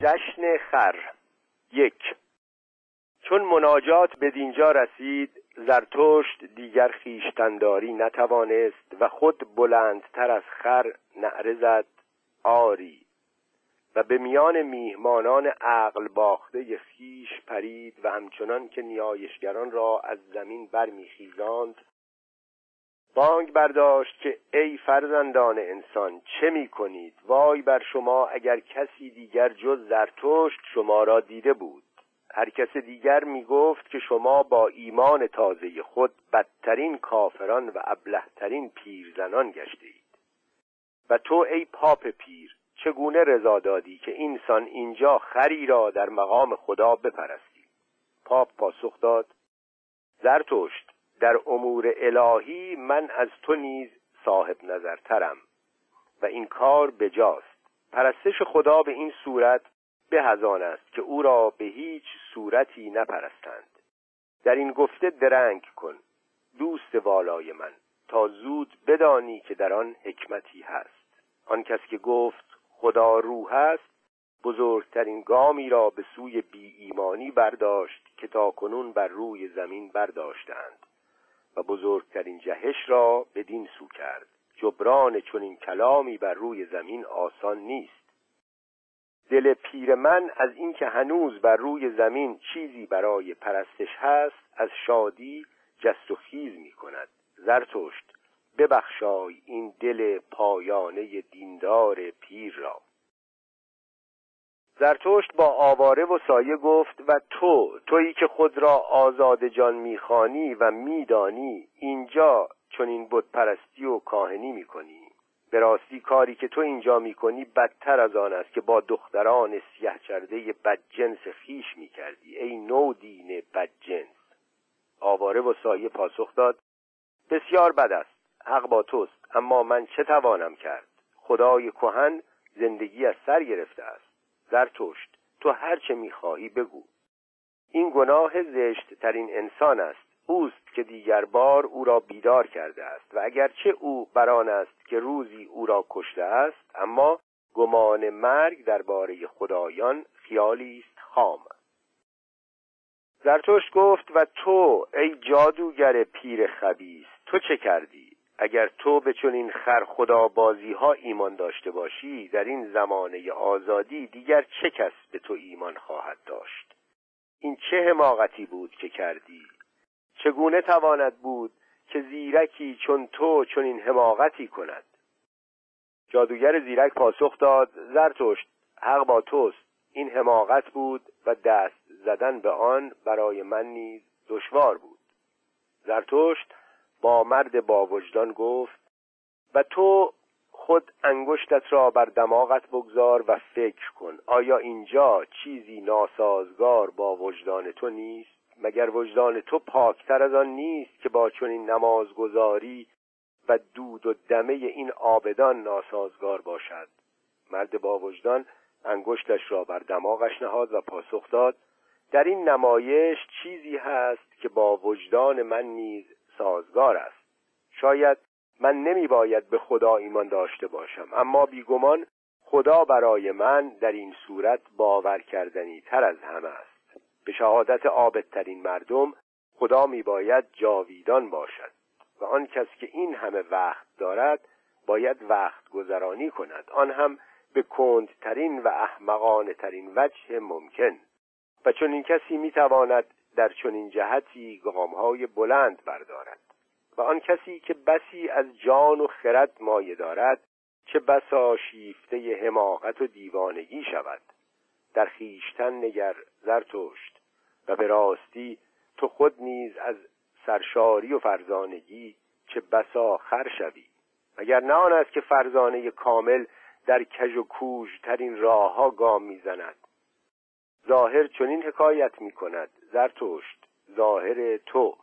جشن خر. یک. چون مناجات به دینجا رسید زرتشت دیگر خیشتنداری نتوانست و خود بلندتر از خر نعره زد آری. و به میان میهمانان عقل باخته خیش پرید و همچنان که نیایشگران را از زمین برمیخیزاند بانگ برداشت که ای فرزندان انسان چه می کنید وای بر شما اگر کسی دیگر جز زرتشت شما را دیده بود. هر کس دیگر می گفت که شما با ایمان تازه خود بدترین کافران و ابلهترین پیرزنان گشته اید و تو ای پاپ پیر چگونه رضا دادی که اینسان اینجا خری را در مقام خدا بپرستی؟ پاپ پاسخ داد زرتشت در امور الهی من از تو نیز صاحب نظرترم و این کار بجاست. پرستش خدا به این صورت به هزان است که او را به هیچ صورتی نپرستند. در این گفته درنگ کن دوست والای من تا زود بدانی که در آن حکمتی هست. آن کس که گفت خدا روح است بزرگترین گامی را به سوی بی ایمانی برداشت که تا کنون بر روی زمین برداشتند و بزرگترین جهش را بدین سو کرد. جبران چنین کلامی بر روی زمین آسان نیست. دل پیر من از اینکه هنوز بر روی زمین چیزی برای پرستش هست از شادی جست و خیز می کند. زرتشت ببخشای این دل پایانه دیندار پیر را. زرتشت با آواره و سایه گفت و تو تویی که خود را آزاد جان می‌خوانی و میدانی اینجا چون این پرستی و کاهنی می‌کنی. به راستی کاری که تو اینجا می‌کنی بدتر از آن است که با دختران سیه چرده بدجنس خیش می‌کردی. ای نو دین بدجنس. آواره و سایه پاسخ داد بسیار بد است حق با توست اما من چه توانم کرد؟ خدای کهن زندگی از سر گرفته است. زرتشت تو هر چه می‌خواهی بگو. این گناه زشت ترین انسان است. اوست که دیگر بار او را بیدار کرده است و اگرچه او بران است که روزی او را کشته است اما گمان مرگ درباره خدایان خیالی است خام. زرتشت گفت و تو ای جادوگر پیر خبیس تو چه کردی؟ اگر تو به چنین خر خدا بازی ها ایمان داشته باشی در این زمانه آزادی دیگر چه کس به تو ایمان خواهد داشت؟ این چه حماقتی بود که کردی؟ چگونه تواند بود که زیرکی چون تو چنین حماقتی کند؟ جادوگر زیرک پاسخ داد زرتشت حق با توست. این حماقت بود و دست زدن به آن برای من نیز دشوار بود. زرتشت با مرد با وجدان گفت و تو خود انگشتت را بر دماغت بگذار و فکر کن آیا اینجا چیزی ناسازگار با وجدان تو نیست؟ مگر وجدان تو پاکتر از آن نیست که با چنین نمازگذاری و دود و دمه این آبدان ناسازگار باشد؟ مرد با وجدان انگشتش را بر دماغش نهاد و پاسخ داد در این نمایش چیزی هست که با وجدان من نیز سازگار است. شاید من نمی باید به خدا ایمان داشته باشم اما بیگمان خدا برای من در این صورت باور کردنی تر از همه است. به شهادت عابدترین مردم خدا می باید جاویدان باشد و آن کس که این همه وقت دارد باید وقت گذرانی کند. آن هم به کندترین و احمقانه ترین وجه ممکن. و چون این کسی می تواند در چنین جهتی گامهای بلند بردارد و آن کسی که بسی از جان و خرد مایه دارد چه بسا شیفته حماقت و دیوانگی شود. در خیشتن نگر زرتشت و به راستی تو خود نیز از سرشاری و فرزانگی چه بسا خر شوی. اگر نه آن است که فرزانه کامل در کژ و کوژ ترین راه ها گام می‌زند. ظاهر چنین حکایت می کند زرتشت ظاهر تو.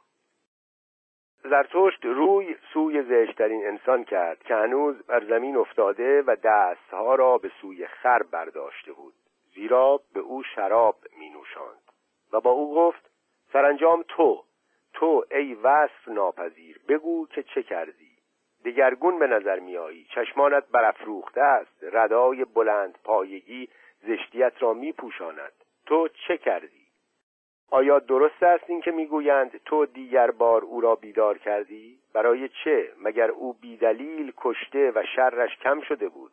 زرتشت روی سوی زشترین انسان کرد که هنوز بر زمین افتاده و دستها را به سوی خر برداشته بود. زیرا به او شراب می نوشاند و با او گفت سرانجام تو. تو ای وصف ناپذیر. بگو که چه کردی. دگرگون به نظر میایی چشمانت برافروخته است. ردای بلند پایگی زشتیت را میپوشاند. تو چه کردی؟ آیا درست است این که می‌گویند تو دیگر بار او را بیدار کردی؟ برای چه؟ مگر او بیدلیل کشته و شرش کم شده بود؟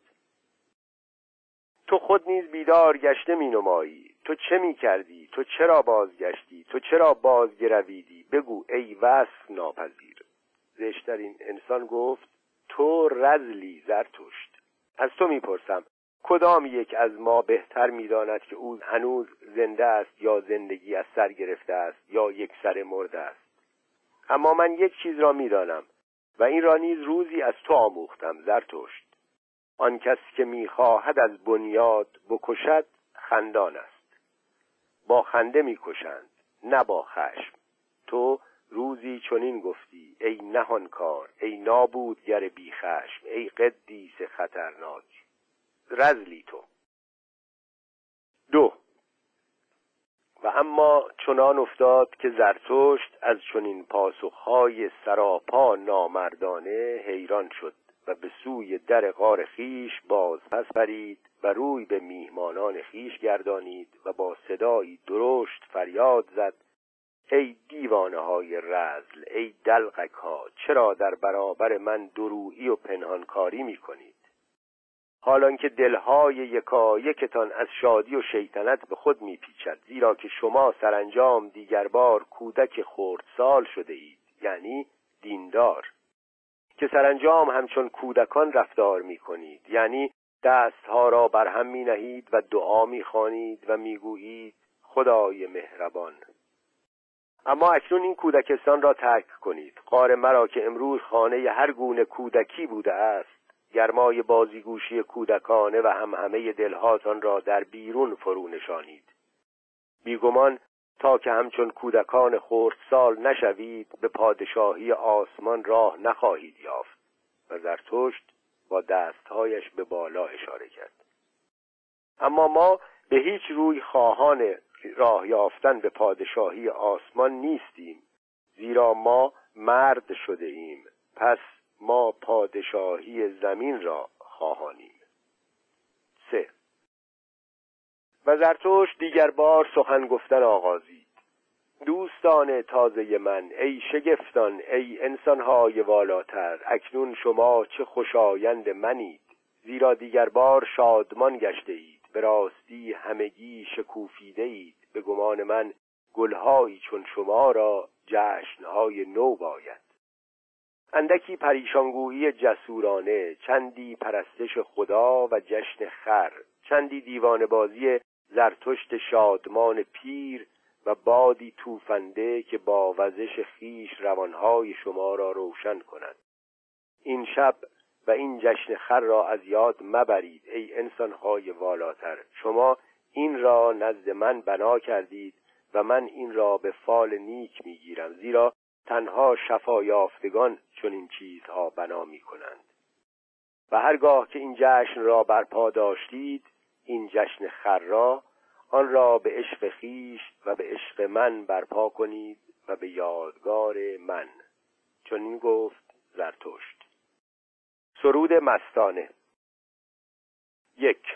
تو خود نیز بیدار گشته می نمایی تو چه می کردی تو چرا بازگشتی؟ تو چرا بازگرویدی؟ بگو ای وصف ناپذیر. زشترین انسان گفت تو رزلی زرتشت. از تو می‌پرسم کدام یک از ما بهتر می‌داند که او هنوز زنده است یا زندگی از سر گرفته است یا یک سر مرده است؟ اما من یک چیز را می‌دانم و این را نیز روزی از تو آموختم زرتشت. آن کس که می‌خواهد از بنیاد بکشد خندان است. با خنده می‌کشند نه با خشم. تو روزی چنین گفتی ای نهانکار ای نابودگر بیخشم ای قدیس خطرناک. رزلی تو. دو. و اما چنان افتاد که زرتشت از چنین پاسخهای سراپا نامردانه حیران شد و به سوی در غار خیش باز پس پرید و روی به میهمانان خیش گردانید و با صدایی درشت فریاد زد ای دیوانه های رزل ای دلقک ها چرا در برابر من درویی و پنهانکاری می کنید حالان که دلهای یکا یکتان از شادی و شیطنت به خود میپیچد زیرا که شما سرانجام دیگر بار کودک خردسال شده اید یعنی دیندار. که سرانجام همچون کودکان رفتار می کنید یعنی دستها را بر هم می نهید و دعا می خوانید و می گویید خدای مهربان. اما اکنون این کودکستان را ترک کنید. قار مرا که امروز خانه هر گونه کودکی بوده است گرمای بازیگوشی کودکانه و هم همه دلهاتان را در بیرون فرو نشانید. بیگمان تا که همچون کودکان سال نشوید به پادشاهی آسمان راه نخواهید یافت و زرتشت با دستهایش به بالا اشاره کرد. اما ما به هیچ روی خواهان راه یافتن به پادشاهی آسمان نیستیم زیرا ما مرد شده ایم. پس ما پادشاهی زمین را خواهانیم. سه. و زرتوش دیگر بار سخن گفتن آغازید. دوستان تازه من ای شگفتان ای انسانهای والاتر اکنون شما چه خوشایند منید. زیرا دیگر بار شادمان گشته اید به راستی همگی شکوفیده اید به گمان من گلهایی چون شما را جشنهای نو باید. اندکی پریشانگویی جسورانه چندی پرستش خدا و جشن خر چندی دیوان بازی زرتشت شادمان پیر و بادی توفنده که با وزش خیش روانهای شما را روشن کند. این شب و این جشن خر را از یاد مبرید ای انسانهای والاتر. شما این را نزد من بنا کردید و من این را به فال نیک می‌گیرم. زیرا تنها شفا یافتگان چون این چیزها بنا می کنند. و هرگاه که این جشن را برپا داشتید این جشن خر آن را به عشق خیش و به عشق من برپا کنید و به یادگار من. چون این گفت زرتشت. سرود مستانه. یک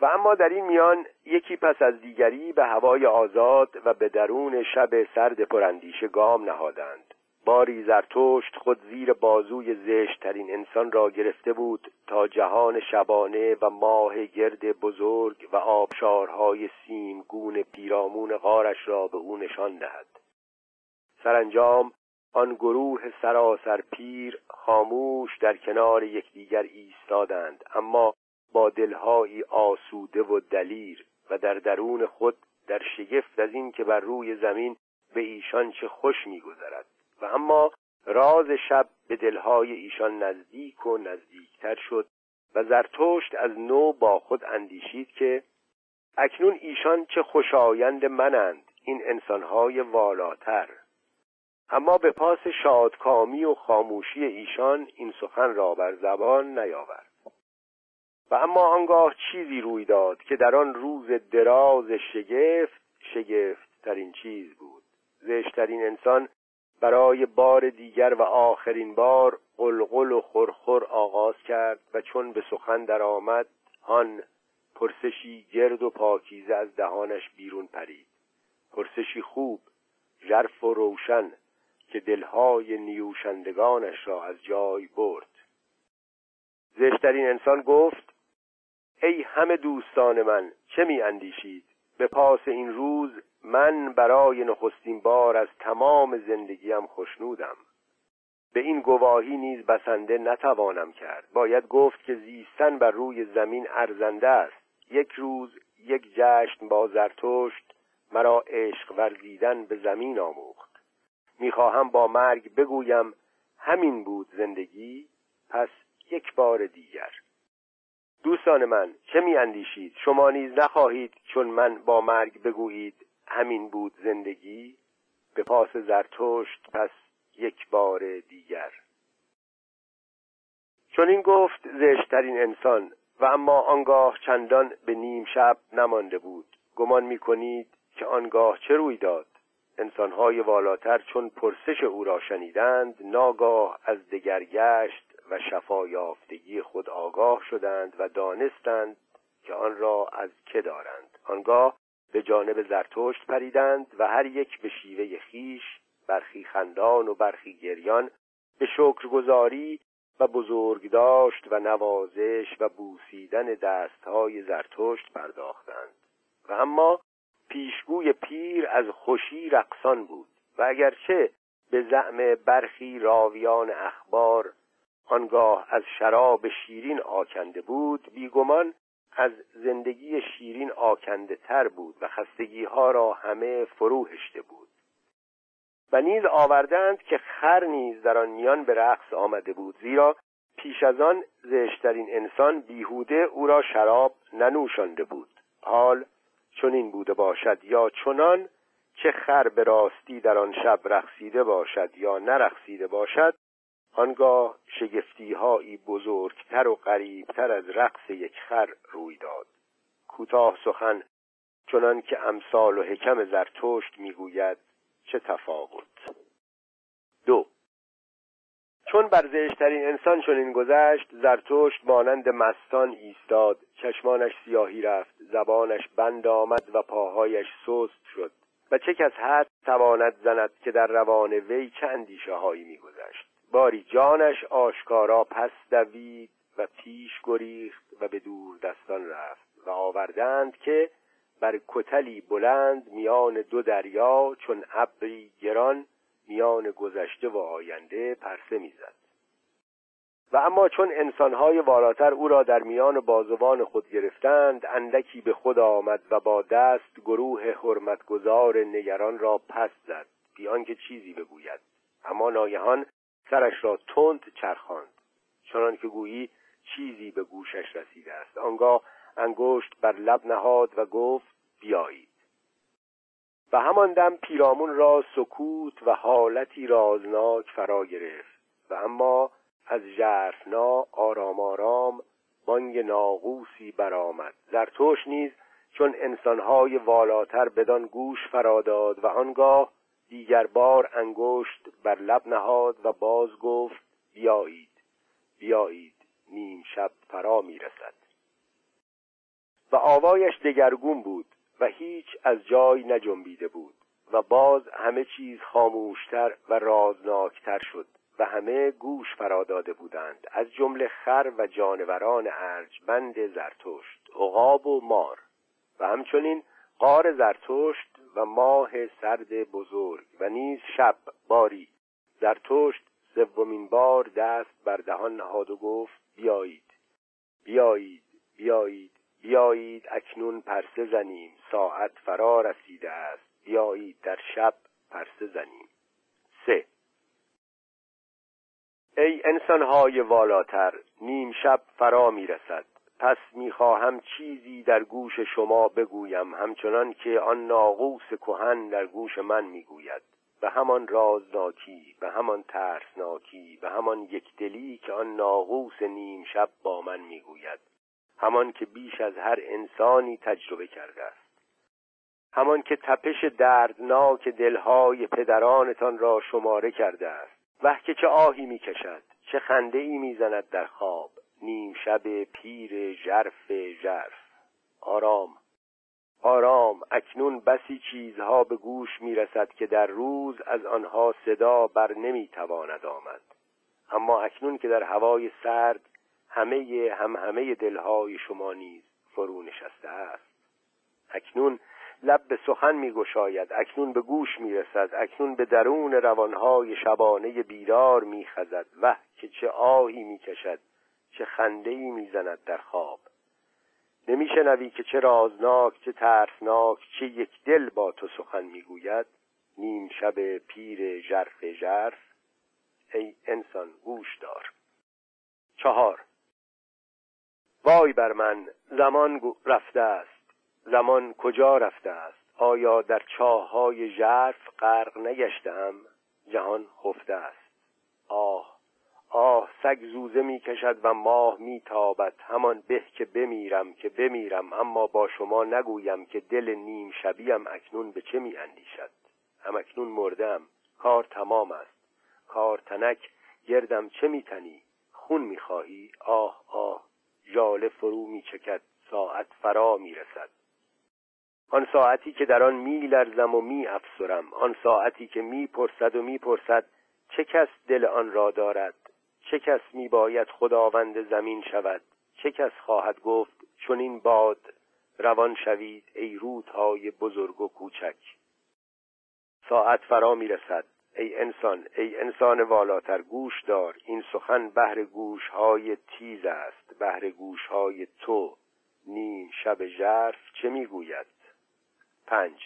و اما در این میان یکی پس از دیگری به هوای آزاد و به درون شب سرد پراندیشه گام نهادند. باری زرتشت خود زیر بازوی زشتترین انسان را گرفته بود تا جهان شبانه و ماه گرد بزرگ و آبشارهای سیم گون پیرامون غارش را به او نشان دهد. سرانجام آن گروه سراسر پیر خاموش در کنار یکدیگر ایستادند اما با دلهایی آسوده و دلیر و در درون خود در شگفت از این که بر روی زمین به ایشان چه خوش میگذرد. و اما راز شب به دلهای ایشان نزدیک و نزدیکتر شد و زرتشت از نو با خود اندیشید که اکنون ایشان چه خوشایند منند این انسانهای والاتر. اما به پاس شادکامی و خاموشی ایشان این سخن را بر زبان نیاورد. و اما آنگاه چیزی روی داد که در آن روز دراز شگفت شگفت ترین چیز بود. زشترین انسان برای بار دیگر و آخرین بار قلقل و خرخر آغاز کرد و چون به سخن درآمد هان پرسشی گرد و پاکیزه از دهانش بیرون پرید. پرسشی خوب ژرف و روشن که دلهای نیوشندگانش را از جای برد. زشترین انسان گفت ای همه دوستان من چه می اندیشید؟ به پاس این روز من برای نخستین بار از تمام زندگیم خوشنودم به این گواهی نیز بسنده نتوانم کرد. باید گفت که زیستن بر روی زمین ارزنده است. یک روز یک جشن با زرتشت مرا عشق ورزیدن به زمین آموخت. می‌خواهم با مرگ بگویم همین بود زندگی پس یک بار دیگر. دوستان من چه می اندیشید شما نیز نخواهید چون من با مرگ بگویید همین بود زندگی؟ به پاس زرتشت پس یک بار دیگر. چون این گفت زشترین انسان و اما آنگاه چندان به نیم شب نمانده بود. گمان می کنید که آنگاه چه روی داد؟ انسانهای والاتر چون پرسش او را شنیدند ناگاه از دگرگشت و شفایافتگی خود آگاه شدند و دانستند که آن را از که دارند. آنگاه به جانب زرتشت پریدند و هر یک به شیوه خیش برخی خندان و برخی گریان به شکرگزاری و بزرگداشت و نوازش و بوسیدن دستهای زرتشت پرداختند. و اما پیشگوی پیر از خوشی رقصان بود و اگرچه به زعم برخی راویان اخبار آنگاه از شراب شیرین آکنده بود بیگمان از زندگی شیرین آکنده تر بود و خستگی ها را همه فرو هشته بود. و نیز آوردند که خر نیز در آن میان به رقص آمده بود زیرا پیش از آن زشترین انسان بیهوده او را شراب ننوشانده بود. حال چنین بوده باشد یا چنان چه خر به راستی در آن شب رقصیده باشد یا نرقصیده باشد آنگاه شگفتیهایی بزرگتر و قریبتر از رقص یک خر روی داد. کوتاه سخن چنان که امثال و حکم زرتشت می‌گوید چه تفاوت. دو. چون بر زشترین انسان چنین گذشت زرتشت مانند مستان ایستاد. چشمانش سیاهی رفت زبانش بند آمد و پاهایش سست شد. و چه کس حد تواند زند که در روان وی چه اندیشه هایی میگذشت. باری جانش آشکارا پس دوید و پیش گریخت و به دور دستان رفت و آوردند که بر کتلی بلند میان دو دریا چون ابری گران میان گذشته و آینده پرسه می‌زد. و اما چون انسانهای والاتر او را در میان بازوان خود گرفتند اندکی به خود آمد و با دست گروه حرمتگذار نگران را پس زد. بیان که چیزی بگوید. اما ناگهان سرش را تند چرخاند چنان که گویی چیزی به گوشش رسیده است. آنگاه انگشت بر لب نهاد و گفت بیایید. و همان دم پیرامون را سکوت و حالتی رازناک فرا گرفت. و اما از ژرفنا آرام آرام بانگ ناقوسی برآمد. زرتوش نیز چون انسانهای والاتر بدان گوش فراداد و آنگاه دیگر بار انگشت بر لب نهاد و باز گفت بیایید. بیایید نیم شب فرا می‌رسد. و آوایش دگرگون بود و هیچ از جای نجنبیده بود و باز همه چیز خاموشتر و رازناکتر شد و همه گوش فراداده بودند. از جمله خر و جانوران ارجمند زرتشت عقاب و مار و همچنین قار زرتشت و ماه سرد بزرگ و نیز شب باری. زرتشت سومین بار دست بر دهان نهاد و گفت بیایید. بیایید بیایید بیایید اکنون پرسه زنیم. ساعت فرا رسیده است. بیایید در شب پرسه زنیم. سه. ای انسانهای والاتر نیم شب فرا می‌رسد. پس می‌خواهم چیزی در گوش شما بگویم همچنان که آن ناقوس کهن در گوش من می‌گوید. به همان رازناکی به همان ترسناکی به همان یکدلی که آن ناقوس نیم شب با من می‌گوید. همان که بیش از هر انسانی تجربه کرده است. همان که تپش دردناک دلهای پدرانتان را شماره کرده است. وه که چه آهی می‌کشد چه خنده ای می‌زند در خواب. نیم شب پیر ژرف ژرف. آرام. آرام. اکنون بسی چیزها به گوش می رسد که در روز از آنها صدا بر نمی تواند آمد. اما اکنون که در هوای سرد همه هم همه دلهای شما نیز فرو نشسته است. اکنون لب به سخن می گشاید اکنون به گوش می رسد اکنون به درون روانهای شبانه بیدار می خزد و که چه آهی می کشد چه خنده ای می زند در خواب. نمیشنوی که چه رازناک چه ترسناک چه یک دل با تو سخن می‌گوید. نیم شب پیر ژرف ژرف. ای انسان گوش دار. چهار. وای بر من زمان رفته است. زمان کجا رفته است؟ آیا در چاه های ژرف غرق نگشتم جهان خفته است. آه آه سگ زوزه می کشد و ماه می تابد همان به که بمیرم که بمیرم اما با شما نگویم که دل نیم شبیم اکنون به چه می اندیشد هم اکنون مردم. کار تمام است. کار تنک. گردم چه می تنی خون می خواهی آه آه. جاله فرو می چکد ساعت فرا می رسد آن ساعتی که در آن می لرزم و می افسرم آن ساعتی که می پرسد و می پرسد چه کس دل آن را دارد؟ چه کس می باید خداوند زمین شود؟ چه کس خواهد گفت چون این باد روان شوید ای رودهای بزرگ و کوچک؟ ساعت فرا می رسد ای انسان ای انسان والاتر گوش دار. این سخن بهر گوش های تیز است. بهر گوش های تو. نیم شب ژرف چه می‌گوید؟ پنج.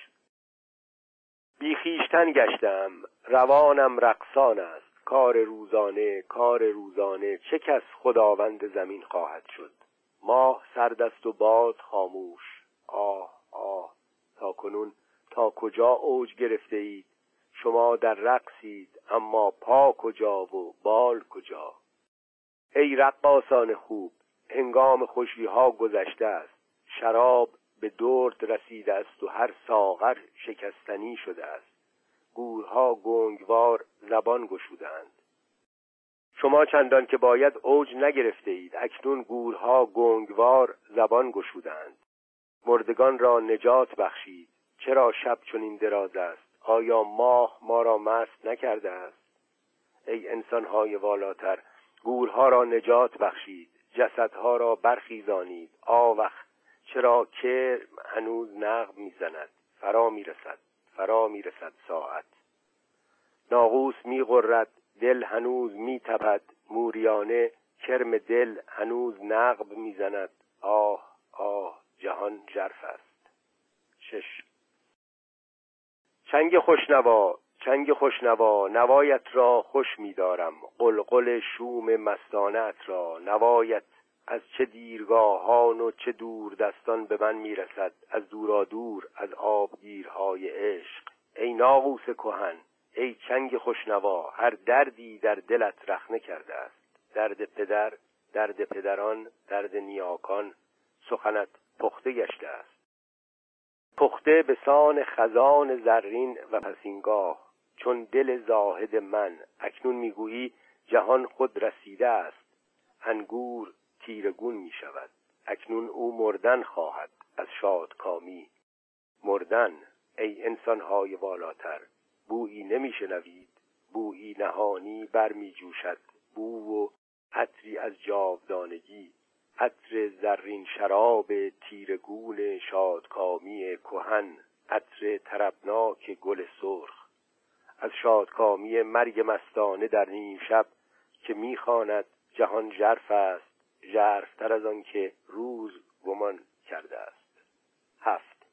بیخیشتن گشتم. روانم رقصان است. کار روزانه کار روزانه چه کس خداوند زمین خواهد شد؟ ماه سردست و باد خاموش. آه آه تا کنون تا کجا اوج گرفته اید؟ شما در رقصید اما پا کجا و بال کجا؟ ای رقاسان خوب هنگام خوشی ها گذشته است. شراب به درد رسیده است و هر ساغر شکستنی شده است. گورها گنگوار زبان گشودند شما چندان که باید اوج نگرفته اید اکنون گورها گنگوار زبان گشودند مردگان را نجات بخشید. چرا شب چنین دراز است؟ آیا ماه ما را مست نکرده است؟ ای انسانهای والاتر گورها را نجات بخشید. جسدها را برخیزانید. آوخ چرا که هنوز نغم می‌زند؟ فرا می‌رسد. فرا می‌رسد ساعت. ناقوس میغرد دل هنوز میتپد. موریانه کرم دل هنوز نقب می‌زند. آه آه جهان جرف است. شش. چنگ خوشنوا چنگ خوشنوا نوایت را خوش میدارم. قلقل شوم مستانت را نوایت از چه دیرگاهان و چه دور دستان به من می‌رسد از دورا دور از آبگیرهای عشق. ای ناقوس کهن ای چنگ خوشنوا هر دردی در دلت رخنه کرده است. درد پدر درد پدران درد نیاکان سخنت پخته گشته است. پخته به سان خزان زرین و پسینگاه چون دل زاهد من. اکنون می‌گویی جهان خود رسیده است. انگور تیرگون می شود اکنون او مردن خواهد از شادکامی مردن ای انسانهای والاتر بویی نمیشنوید بویی نهانی برمی جوشد بو و عطری از جاودانگی عطر زرین شراب تیرگون شادکامی کهن عطر طربناک گل سرخ. از شادکامی مرگ مستانه در نیم شب که می‌خواند جهان ژرف است. ژرفتر از آن که روز گمان کرده است. هفت.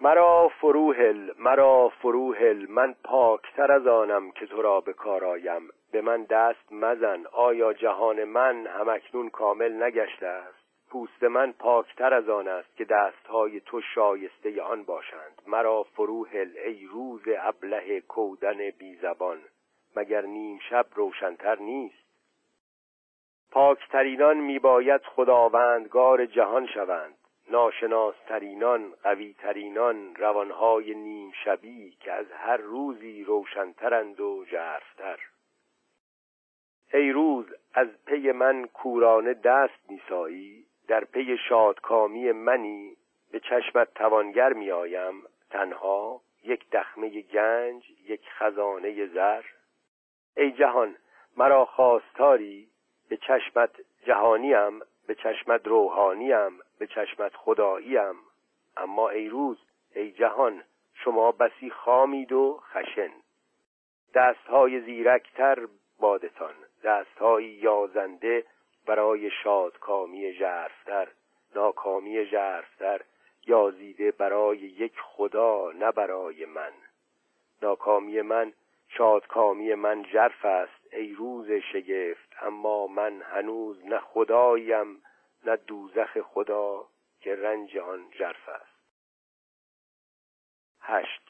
مرا فروهل مرا فروهل من پاکتر از آنم که تو را به کار آیم. به من دست مزن. آیا جهان من همکنون کامل نگشته است؟ پوست من پاکتر از آن است که دستهای تو شایسته آن باشند. مرا فروهل ای روز ابله کودن بی زبان. مگر نیم شب روشنتر نیست؟ پاکترینان میباید خداوندگار جهان شوند. ناشناسترینان قویترینان روانهای نیم شبی که از هر روزی روشنترند و جرفتر. ای روز از پی من کورانه دست میسایی در پی شادکامی منی به چشمت توانگر میآیم. تنها یک دخمه گنج یک خزانه زر. ای جهان مرا خواستاری به چشمت جهانیم به چشمت روحانیم به چشمت خداییم. اما ای روز ای جهان شما بسی خامید و خشن. دستهای زیرکتر بادتان دستهای یازنده برای شادکامی ژرفتر. ناکامی ژرفتر یازیده برای یک خدا نه برای من. ناکامی من شادکامی من ژرف است. ای روز شگفت اما من هنوز نه خدایم نه دوزخ خدا که رنج آن ژرف است. هشت.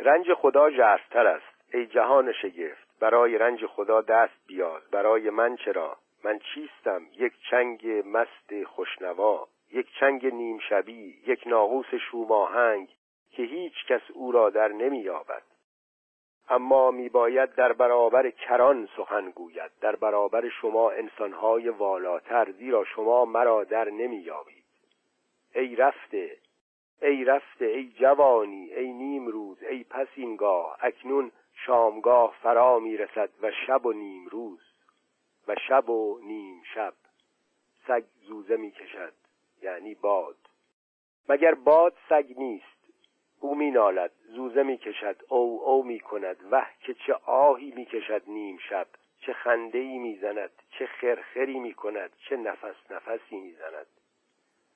رنج خدا ژرفتر است. ای جهان شگفت برای رنج خدا دست بیاز برای من چرا؟ من چیستم؟ یک چنگ مست خوشنوا یک چنگ نیم شبی یک ناقوس شوماهنگ که هیچ کس او را در نمییابد. اما میباید در برابر کران سخن گوید. در برابر شما انسانهای والاتر زیرا شما مرا در نمییابید. ای رفته ای رفته ای جوانی ای نیم روز ای پسینگاه اکنون شامگاه فرا می‌رسد و شب و نیم روز. و شب و نیم شب سگ زوزه می‌کشد یعنی باد. مگر باد سگ نیست؟ او می نالد زوزه می کشد او او می کند وه که چه آهی می کشد نیم شب چه خنده ای می زند چه خرخری می کند چه نفس نفسی می زند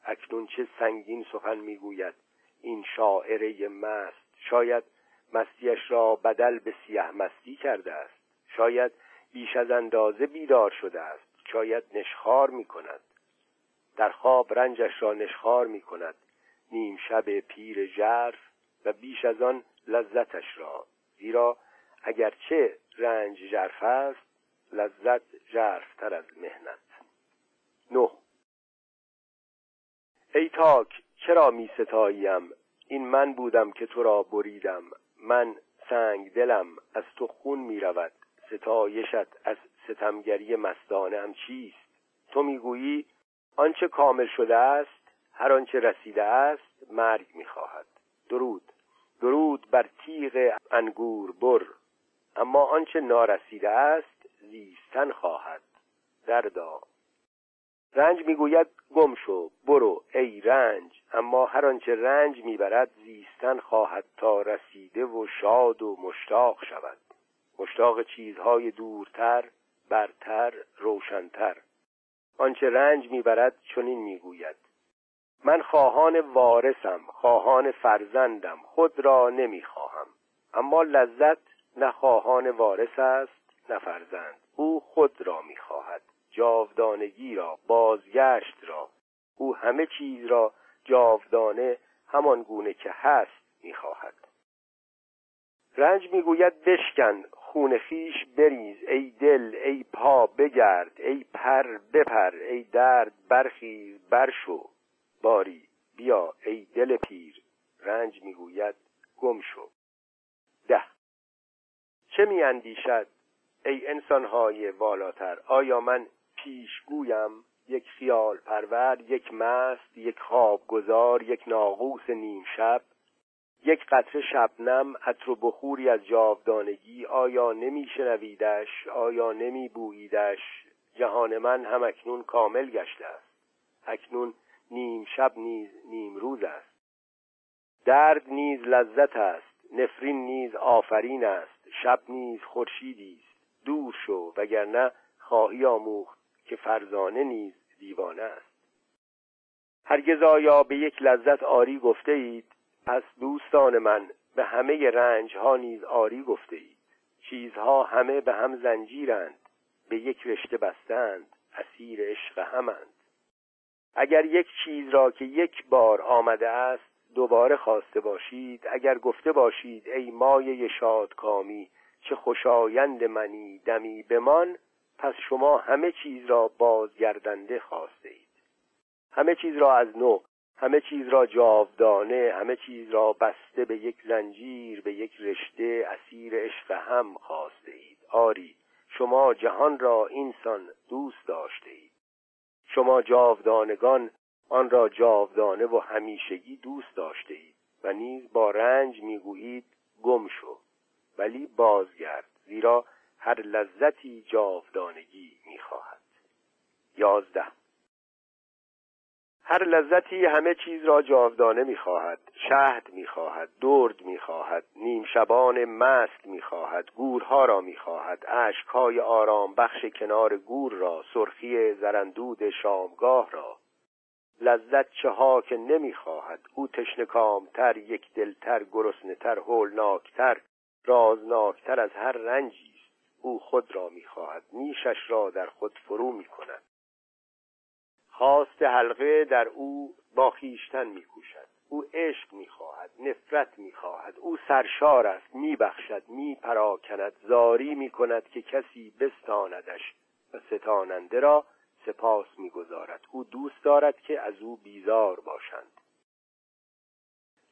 اکنون چه سنگین سخن می گوید این شاعره مست شاید مستیش را بدل به سیه مستی کرده است. شاید بیش از اندازه بیدار شده است شاید نشخار می کند در خواب رنجش را نشخار می کند نیم شب پیر ژرف و بیش از آن لذتش را. زیرا اگرچه رنج ژرف است لذت تر از مهنت نه. ای تاک چرا می ستاییم؟ این من بودم که تو را بریدم. من سنگ دلم از تو خون می رود. ستایشت از ستمگری مستانه هم چیست؟ تو می‌گویی آنچه کامل شده است هر آنچه رسیده است مرگ می‌خواهد درود درود. بر تیغ انگور بر. اما آنچه نارسیده است زیستن خواهد. دردا. رنج می‌گوید گم شو برو ای رنج. اما هر آنچه رنج می‌برد زیستن خواهد تا رسیده و شاد و مشتاق شود. مشتاق چیزهای دورتر برتر روشنتر. آنچه رنج می‌برد چنین می‌گوید. من خواهان وارثم خواهان فرزندم خود را نمی‌خواهم. اما لذت نه خواهان وارث است نه فرزند. او خود را می‌خواهد. جاودانگی را بازگشت را. او همه چیز را جاودانه همان گونه که هست می‌خواهد. رنج می‌گوید بشکن خون خیش بریز. ای دل ای پا بگرد. ای پر بپر. ای درد برخیز برشو. باری بیا ای دل پیر. رنج می‌گوید گم شو. ده. چه میاندیشد؟ ای انسانهای والاتر آیا من پیشگویم یک خیال پرور یک مست یک خوابگزار یک ناقوس نیم شب. یک قطره شبنم عطر و بخوری از جاودانگی آیا نمیشنویدش؟ آیا نمیبوییدش؟ جهان من هم اکنون کامل گشته است. اکنون نیم شب نیز نیم روز است. درد نیز لذت است نفرین نیز آفرین است شب نیز خورشیدی است. دور شو وگرنه خواهی آموخت که فرزانه نیز دیوانه است. هرگز آیا به یک لذت آری گفته اید؟ پس دوستان من به همه رنج ها نیز آری گفته اید. چیزها همه به هم زنجیرند به یک رشته بستند اسیر عشق همند. اگر یک چیز را که یک بار آمده است دوباره خواسته باشید اگر گفته باشید ای مایه شادکامی چه خوشایند منی دمی بمان پس شما همه چیز را بازگردنده خواسته اید. همه چیز را از نو همه چیز را جاودانه همه چیز را بسته به یک زنجیر به یک رشته اسیر عشق هم خواسته اید. آری شما جهان را اینسان دوست داشته اید. شما جاودانگان آن را جاودانه و همیشگی دوست داشته اید و نیز با رنج می‌گویید گم شو ولی بازگرد زیرا هر لذتی جاودانگی می‌خواهد. یازده هر لذتی همه چیز را جاودانه می‌خواهد. شهد می‌خواهد درد می‌خواهد نیم شبان مست می‌خواهد گورها را می‌خواهد اشکهای آرام بخش کنار گور را سرخی زرندود شامگاه را. لذت چه ها که نمی‌خواهد او تشنکامتر یک دلتر گرسنهتر هولناکتر رازناکتر از هر رنجی است. او خود را می‌خواهد نیشش را در خود فرو می‌کند. خواست حلقه در او با خیشتن میکوشد. او عشق می‌خواهد نفرت می‌خواهد. او سرشار است میبخشد میپراکند زاری می‌کند که کسی بستاندش و ستاننده را سپاس می‌گذارد. او دوست دارد که از او بیزار باشند.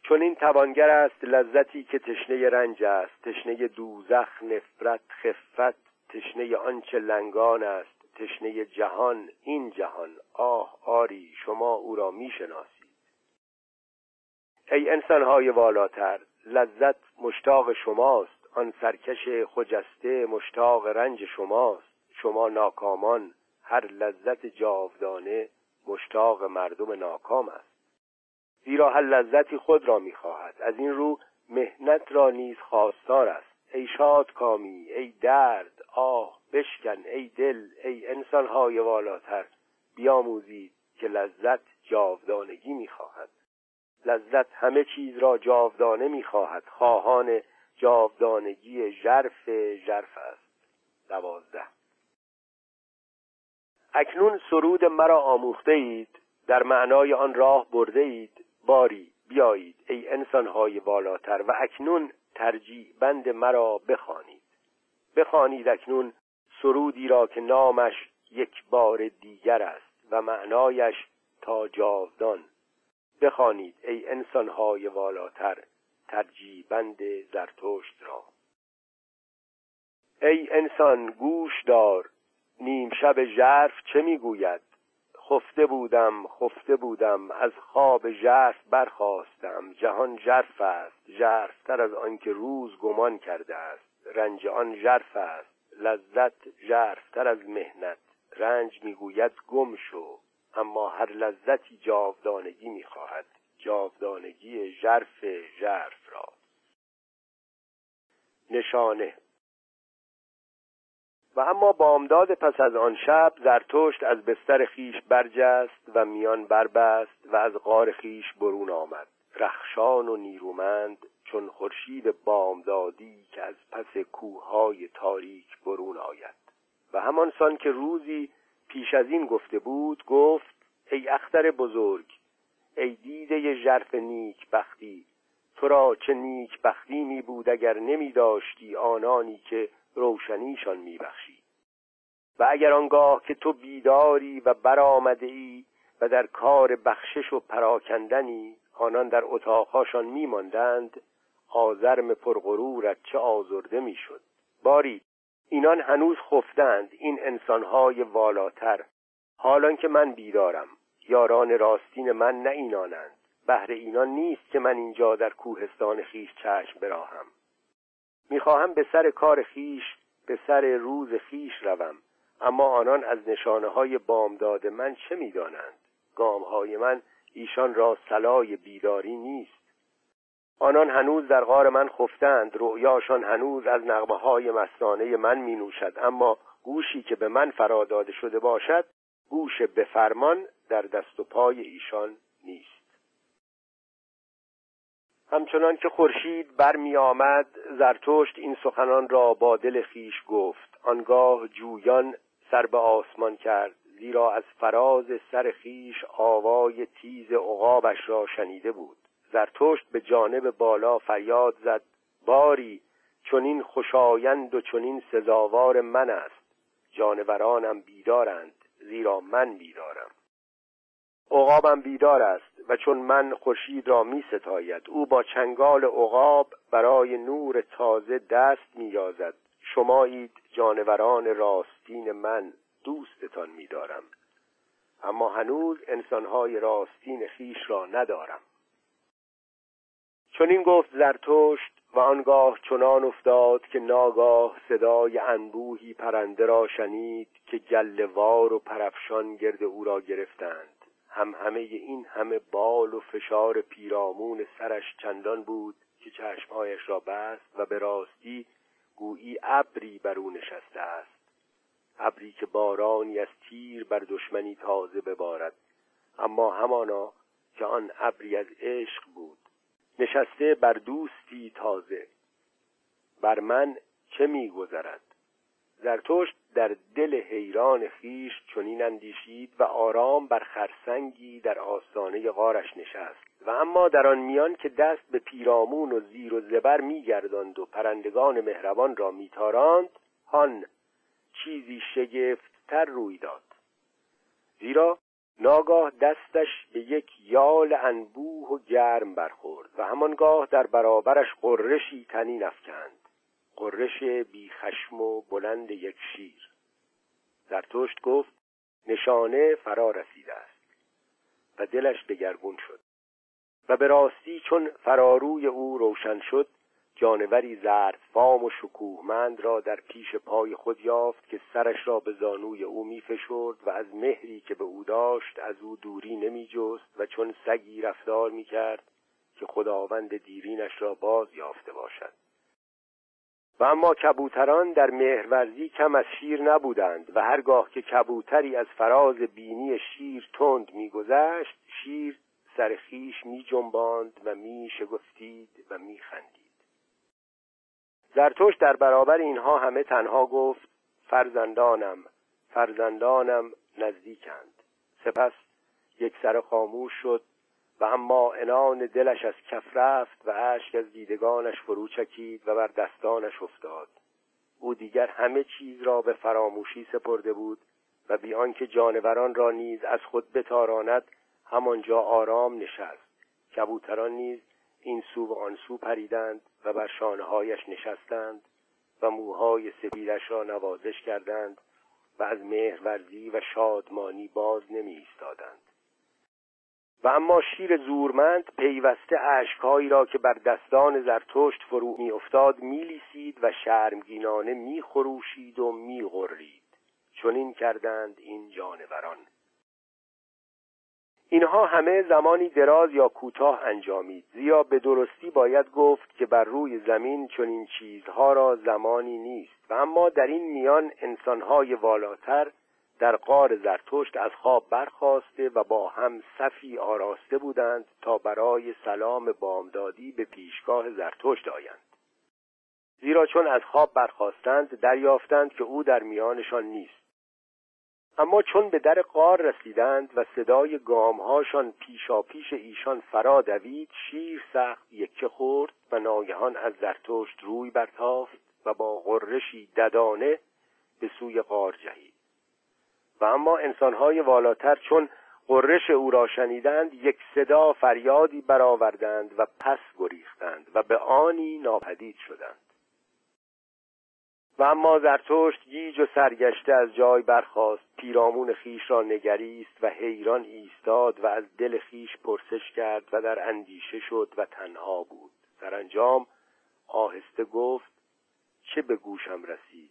چون این توانگر است لذتی که تشنه رنج است تشنه دوزخ نفرت خفت تشنه آنچه لنگان است تشنه جهان. این جهان آه آری شما او را می‌شناسید ای انسانهای والاتر لذت مشتاق شماست. آن سرکش خجسته مشتاق رنج شماست. شما ناکامان هر لذت جاودانه مشتاق مردم ناکام است. زیرا هر لذتی خود را می‌خواهد. از این رو مهنت را نیز خواستار است. ای شاد کامی ای درد آه بشکن ای دل ای انسانهای والاتر بیاموزید که لذت جاودانگی می‌خواهد. لذت همه چیز را جاودانه می‌خواهد. خواهان جاودانگی ژرف ژرف است. دوازده. اکنون سرود مرا آموخته اید در معنای آن راه برده اید باری بیایید ای انسانهای والاتر و اکنون ترجیع بند مرا بخوانید. بخوانید اکنون سرودی را که نامش یک بار دیگر است و معنایش تا جاودان. بخوانید ای انسانهای والاتر ترجیع بند زرتشت را. ای انسان گوش دار نیم شب ژرف چه می‌گوید؟ خفته بودم خفته بودم از خواب ژرف برخواستم جهان ژرف است ژرفتر از آنکه روز گمان کرده است. رنج آن ژرف است لذت ژرفتر از مهنت. رنج می‌گوید گم شو. اما هر لذتی جاودانگی می‌خواهد. جاودانگی ژرف ژرف را. نشانه. و اما بامداد پس از آن شب زرتشت از بستر خیش برجست و میان بربست و از غار خیش برون آمد. رخشان و نیرومند چون خورشید بامدادی که از پس کوههای تاریک برون آید. و همان سان که روزی پیش از این گفته بود گفت ای اختر بزرگ ای دیده ژرف نیک بختی تو را چه نیک بختی می بود اگر نمی داشتی آنانی که روشنیشان میبخشی. و اگر آنگاه که تو بیداری و برآمده ای و در کار بخشش و پراکندنی آنان در اتاقهاشان میماندند آزرم پرغرورت چه آزرده می‌شد. باری اینان هنوز خفتند این انسانهای والاتر. حالان که من بیدارم یاران راستین من نه اینانند. بهر اینان نیست که من اینجا در کوهستان خیش چشم براهم. می‌خواهم به سر کار خیش به سر روز خیش روم. اما آنان از نشانه های بامداد من چه می‌دانند؟ گام های من ایشان را سلای بیداری نیست. آنان هنوز در غار من خفتند. رؤیاشان هنوز از نغمه های مستانه من می نوشد اما گوشی که به من فراداده شده باشد گوش به فرمان در دست و پای ایشان نیست. همچنان که خورشید برمی آمد زرتشت این سخنان را با دل خیش گفت. آنگاه جویان سر به آسمان کرد زیرا از فراز سر خیش آوای تیز عقابش را شنیده بود. زرتشت به جانب بالا فریاد زد باری چنین خوشایند و چنین سزاوار من است. جانورانم بیدارند زیرا من بیدارم. عقابم بیدار است و چون من خورشید را می ستاید او با چنگال عقاب برای نور تازه دست می یازد. شمایید جانوران راستین من دوستتان می دارم. اما هنوز انسانهای راستین خیش را ندارم. چون این گفت زرتشت و آنگاه چنان افتاد که ناگاه صدای انبوهی پرنده را شنید که گلوار و پرفشان گرد او را گرفتند. هم همه این همه بال و فشار پیرامون سرش چندان بود که چشمهایش را بست و به راستی گویی ابری بر او نشسته است. ابری که بارانی از تیر بر دشمنی تازه ببارد. اما همانا که آن ابری از عشق بود. نشسته بر دوستی تازه. بر من چه میگذرد؟ زرتشت در دل حیران خیش چنین اندیشید و آرام بر خرسنگی در آستانه غارش نشست. و اما در آن میان که دست به پیرامون و زیر و زبر میگرداند و پرندگان مهربان را میتاراند هان چیزی شگفتتر روی داد. زیرا ناگاه دستش به یک یال انبوه و گرم برخورد و همانگاه در برابرش قرشی تنین افکند. قررش بی خشم و بلند یک شیر. زرتشت گفت نشانه فرا رسیده است. و دلش دگرگون شد. و به راستی چون فراروی او روشن شد جانوری زرد فام و شکوهمند را در پیش پای خود یافت که سرش را به زانوی او می فشرد و از مهری که به او داشت از او دوری نمی جست و چون سگی رفتار می کرد که خداوند دیرینش را باز یافته باشد. و اما کبوتران در مهرورزی کم از شیر نبودند و هرگاه که کبوتری از فراز بینی شیر تند میگذشت شیر سر خیش می جنباند و می شگفتید و می خندید زرتوش در برابر اینها همه تنها گفت فرزندانم فرزندانم نزدیکند. سپس یک سر خاموش شد و اما انان دلش از کف رفت و اشک از دیدگانش فرو چکید و بر دستانش افتاد. او دیگر همه چیز را به فراموشی سپرده بود و بی آنکه جانوران را نیز از خود بتاراند همانجا آرام نشست. کبوتران نیز این سو و آن سو پریدند و بر شانههایش نشستند و موهای سپیدش را نوازش کردند و از مهرورزی و شادمانی باز نمی ایستادند و اما شیر زورمند پیوسته اشکهایی را که بر دستان زرتشت فرو میافتاد میلیسید و شرمگینانه میخروشید و میغرید. چنین کردند این جانوران. اینها همه زمانی دراز یا کوتاه انجامید. زیرا به درستی باید گفت که بر روی زمین چنین چیزها را زمانی نیست. و اما در این میان انسانهای والاتر در قار زرتشت از خواب برخواسته و با هم صفی آراسته بودند تا برای سلام بامدادی به پیشگاه زرتشت آیند. زیرا چون از خواب برخواستند دریافتند که او در میانشان نیست. اما چون به در قار رسیدند و صدای گامهاشان پیشا پیش ایشان فرا دوید شیر سخت یکه خورد و ناگهان از زرتشت روی برتافت و با غرشی ددانه به سوی قار جهید. و اما انسانهای والاتر چون قررش او را شنیدند یک صدا فریادی برآوردند و پس گریختند و به آنی ناپدید شدند. و اما زرتشت گیج و سرگشته از جای برخاست. پیرامون خیش را نگریست و حیران ایستاد و از دل خیش پرسش کرد و در اندیشه شد و تنها بود. سرانجام آهسته گفت چه به گوشم رسید؟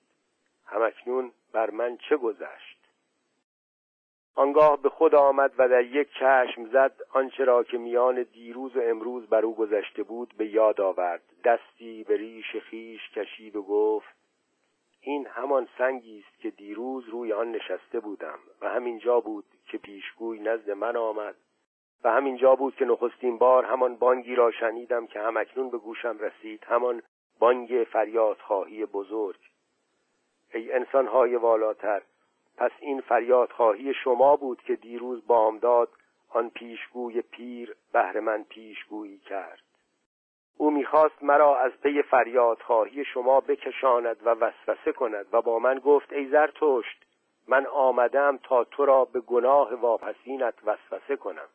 همکنون بر من چه گذشت؟ آنگاه به خود آمد و در یک چشم زد آنچه را که میان دیروز و امروز بر او گذشته بود به یاد آورد. دستی به ریش خیش کشید و گفت این همان سنگی است که دیروز روی آن نشسته بودم و همینجا بود که پیشگوی نزد من آمد و همینجا بود که نخستین بار همان بانگی را شنیدم که همکنون به گوشم رسید همان بانگ فریادخواهی بزرگ. ای انسانهای والاتر پس این فریادخواهی شما بود که دیروز بامداد آن پیشگوی پیر بهر من پیشگویی کرد. او می‌خواست مرا از پی فریادخواهی شما بکشاند و وسوسه کند و با من گفت ای زرتشت من آمدم تا تو را به گناه واپسینت وسوسه کنم.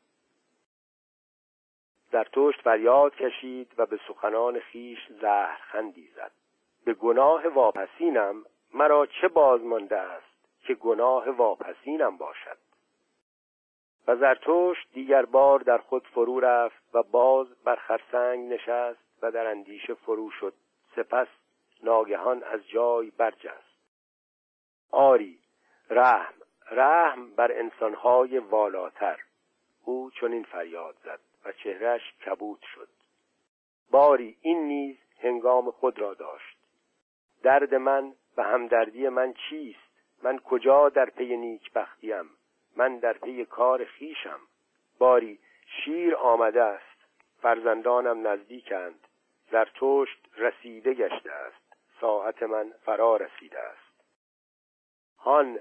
زرتشت فریاد کشید و به سخنان خویش زهرخندی زد. به گناه واپسینم؟ مرا چه باز مانده است که گناه واپسینم باشد؟ و زرتشت دیگر بار در خود فرو رفت و باز بر خرسنگ نشست و در اندیشه فرو شد. سپس ناگهان از جای برجست. آری رحم رحم بر انسانهای والاتر. او چنین فریاد زد و چهرش کبود شد. باری این نیز هنگام خود را داشت. درد من و همدردی من چیست؟ من کجا در پی نیکبختیم؟ من در پی کار خویشم. باری شیر آمده است. فرزندانم نزدیکند. زرتشت رسیده گشته است. ساعت من فرا رسیده است. هان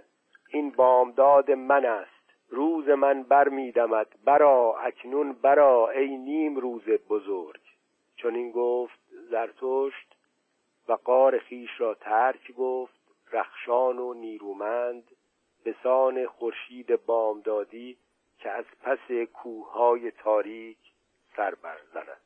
این بامداد من است. روز من برمیدمد. برا اکنون برا ای نیم روز بزرگ. چون این گفت زرتشت و قار خیش را ترک گفت. رخشان و نیرومند. به سان خورشید بامدادی که از پس کوههای تاریک سر برزند.